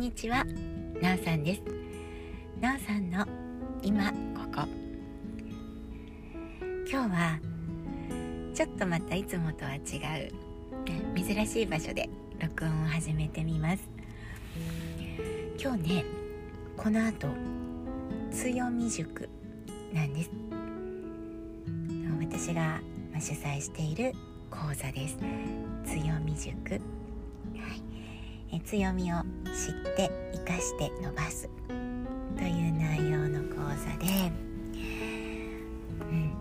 んにちは、なおさんです。なおさんの今ここ。今日はちょっとまたいつもとは違う珍しい場所で録音を始めてみます。今日ねこの後強み塾なんです。私が主催している講座です。強み塾、強みを知って生かして伸ばす。という内容の講座で、うん。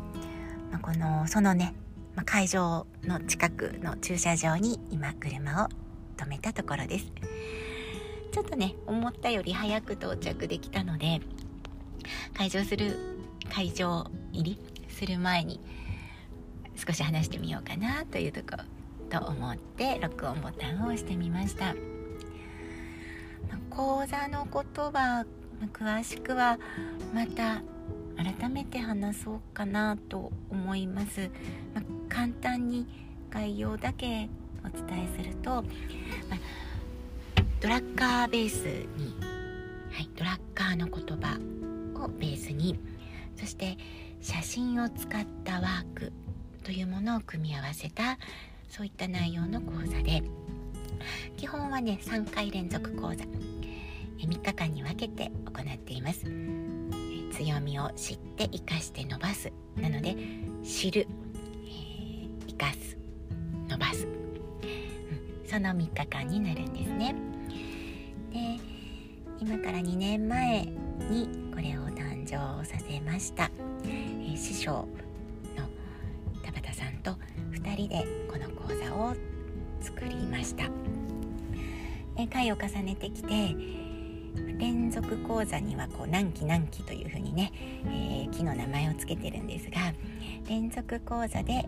まあ、このそのね、まあ、会場の近くの駐車場に今車を止めたところです。ちょっとね思ったより早く到着できたので会場する会場入りする前に少し話してみようかなというとこと思って録音ボタンを押してみました、講座の言葉詳しくはまた改めて話そうかなと思います、ま簡単に概要だけお伝えすると、まドラッカーベースに、はい、ドラッカーの言葉をベースにそして写真を使ったワークというものを組み合わせたそういった内容の講座で基本はね3回連続講座。3日間に分けて行っています。強みを知って生かして伸ばす。なので知る、えー、生かす伸ばす、うん、その3日間になるんですね。で今から2年前にこれを誕生させました、えー、師匠の田畑さんと2人でこの講座を作りました。え回を重ねてきて連続講座にはこう何期何期というふうにね、えー、木の名前を付けてるんですが連続講座で、え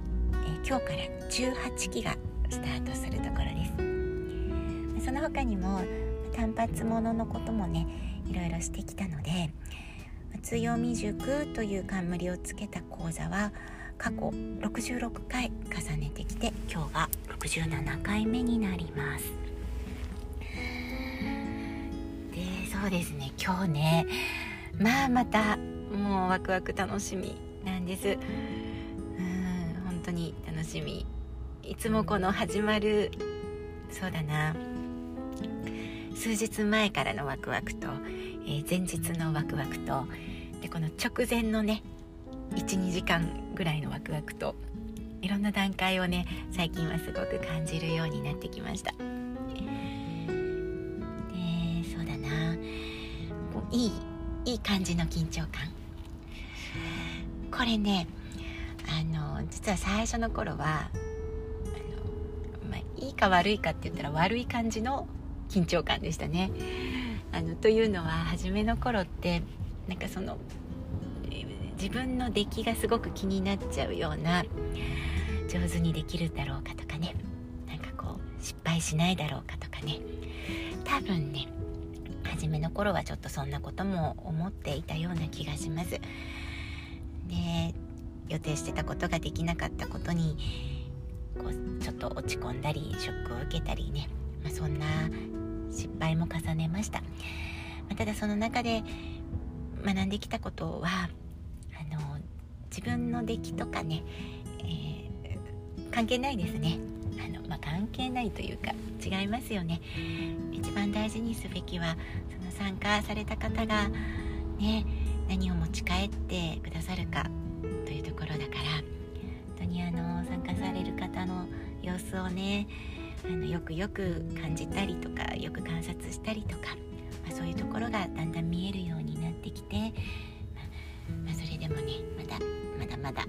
ー、今日から18期がスタートするところです。その他にも単発もののこともねいろいろしてきたので強み塾という冠をつけた講座は過去66回重ねてきて今日が67回目になります。でそうですね。今日ねまあまたもうワクワク楽しみなんです。うん本当に楽しみ。いつもこの始まるそうだな。数日前からのワクワクと、えー、前日のワクワクとでこの直前のね12時間ぐらいのワクワクといろんな段階をね最近はすごく感じるようになってきました。でそうだな。こういいいい感じの緊張感。これねあの実は最初の頃はあの、まあ、いいか悪いかって言ったら悪い感じの緊張感でしたね。あのというのは初めの頃ってなんかその自分の出来がすごく気になっちゃうような上手にできるだろうかとかね。なんかこう失敗しないだろうかとかね。多分ね初めの頃はちょっとそんなことも思っていたような気がします。で予定してたことができなかったことにこうちょっと落ち込んだりショックを受けたりね、まあ、そんな失敗も重ねました、まあ、ただその中で学んできたことはあの自分の出来とかね、えー、関係ないですね。あの、まあ、関係ないというか違いますよね。一番大事にすべきはその参加された方がね何を持ち帰ってくださるかというところだから本当にあの参加される方の様子をねあのよくよく感じたりとかよく観察したりとか、まあ、そういうところがだんだん見えるようになってきて、まあ、それでもねまだまだまだ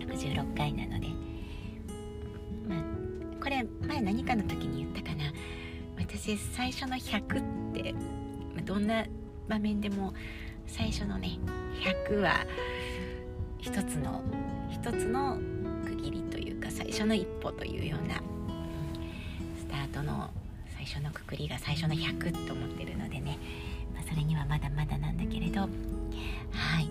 66回なので、まあ、これ前何かの時に言ったかな。私最初の100って、どんな場面でも最初のね100は一つの一つの区切りというか最初の一歩というようなスタートの最初のくくりが最初の100と思ってるのでね、まあ、それにはまだまだなんだけれど。はい。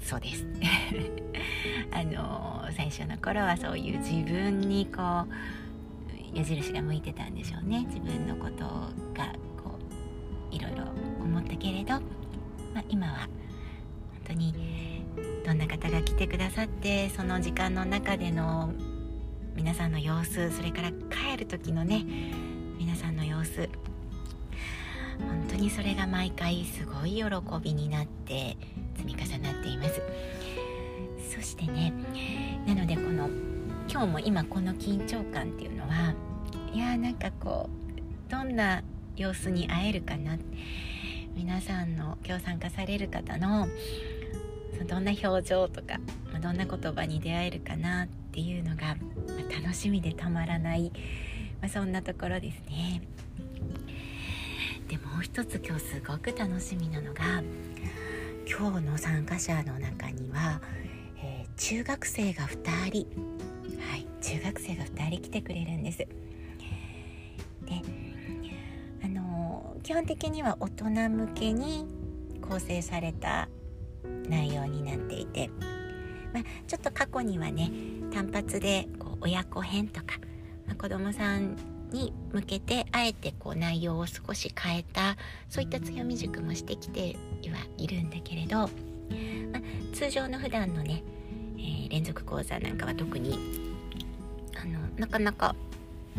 そうです。あの最初の頃はそういう自分にこう矢印が向いてたんでしょうね。自分のことがこういろいろ思ったけれど、まあ、今は本当にどんな方が来てくださってその時間の中での皆さんの様子それから帰る時のね皆さんの様子にそれが毎回すごい喜びになって積み重なっていますそしてねなのでこの今日も今この緊張感っていうのはいやーなんかこうどんな様子に会えるかな皆さんの今日参加される方のどんな表情とか、どんな言葉に出会えるかなっていうのが、楽しみでたまらない、まあ、そんなところですね。でもう一つ今日すごく楽しみなのが今日の参加者の中には、えー、中学生が2人はい中学生が2人来てくれるんです。であのー、基本的には大人向けに構成された内容になっていて、まあ、ちょっと過去にはね単発でこう親子編とか、まあ、子供さんに向けてあえてこう内容を少し変えたそういった強み塾もしてきてはいるんだけれど、まあ、通常の普段のね、えー、連続講座なんかは特にあのなかなか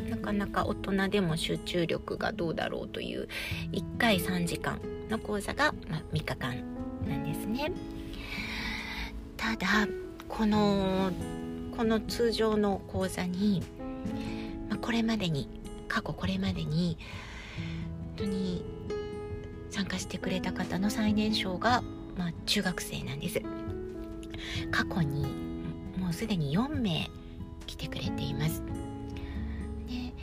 なかなか大人でも集中力がどうだろうという1回3時間の講座が、まあ、3日間なんですね。ただこのこの通常の講座に、まあ、これまでに過去これまでに本当に参加してくれた方の最年少が、まあ、中学生なんです。過去にもうすでに4名来てくれています。で、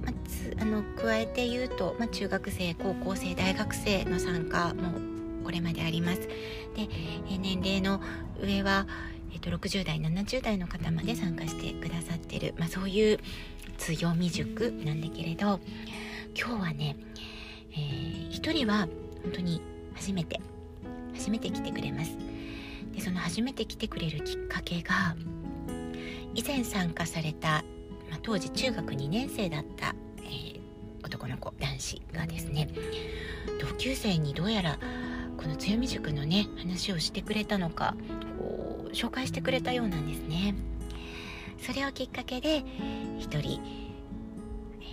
まあ、あの加えて言うと、まあ、中学生高校生大学生の参加もこれまであります。で、え年齢の上はと、60代70代の方まで参加してくださってる、まあ、そういう強み塾なんだけれど今日はね、えー、1人は本当に初めて初めて来てくれます。でその初めて来てくれるきっかけが以前参加された、まあ、当時中学2年生だった、えー、男の子男子がですね同級生にどうやらこの強み塾のね話をしてくれたのか紹介してくれたようなんですね。それをきっかけで一人、え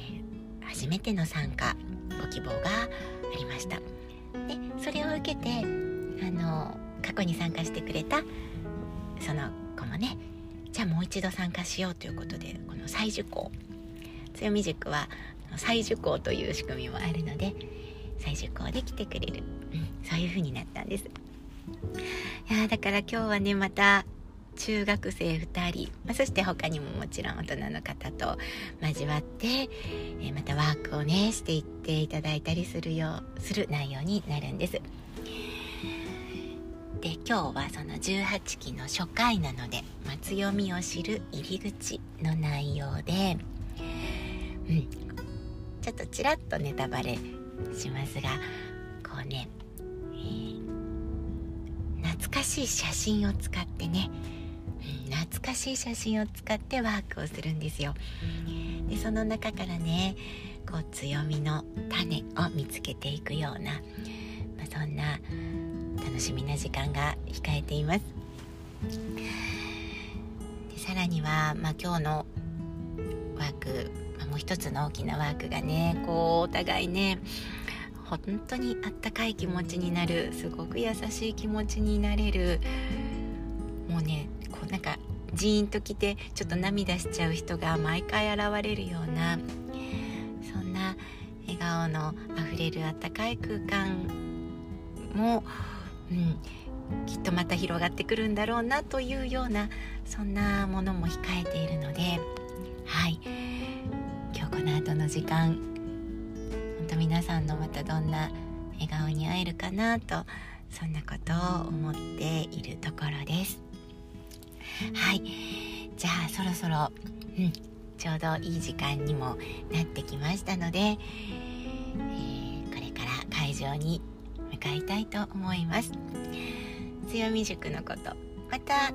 ー、初めての参加ご希望がありました。でそれを受けてあの過去に参加してくれたその子もねじゃあもう一度参加しようということでこの再受講。強み塾は再受講という仕組みもあるので再受講で来てくれる、うん、そういう風になったんです。いやだから今日はねまた中学生2人、まあ、そして他にももちろん大人の方と交わって、え、またワークをねしていっていただいたりするようする内容になるんです。で今日はその18期の初回なので、まあ、強みを知る入り口の内容で、うん、ちょっとちらっとネタバレしますがこうね、かしい写真を使ってね、うん、懐かしい写真を使ってワークをするんですよ。でその中からねこう強みの種を見つけていくような、まあ、そんな楽しみな時間が控えています。でさらには、まあ、今日のワーク、まあ、もう一つの大きなワークがねこうお互いね本当にあったかい気持ちになるすごく優しい気持ちになれるもうねこうなんかジーンときてちょっと涙しちゃう人が毎回現れるようなそんな笑顔のあふれるあったかい空間も、うん、きっとまた広がってくるんだろうなというようなそんなものも控えているのではい。今日この後の時間皆さんのまたどんな笑顔に会えるかなとそんなことを思っているところです。はい。じゃあそろそろ、うん、ちょうどいい時間にもなってきましたので、えー、これから会場に向かいたいと思います。強み塾のことまた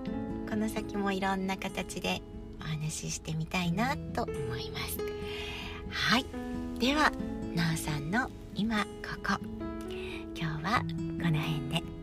この先もいろんな形でお話ししてみたいなと思います。はい。ではなおさんの今ここ。今日はこの辺で。